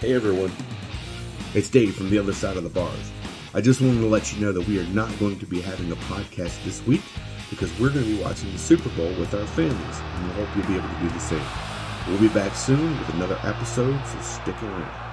Hey everyone, it's Dave from the other side of the bars. I just wanted to let you know that we are not going to be having a podcast this week because we're going to be watching the Super Bowl with our families, and we hope you'll be able to do the same. We'll be back soon with another episode, so stick around.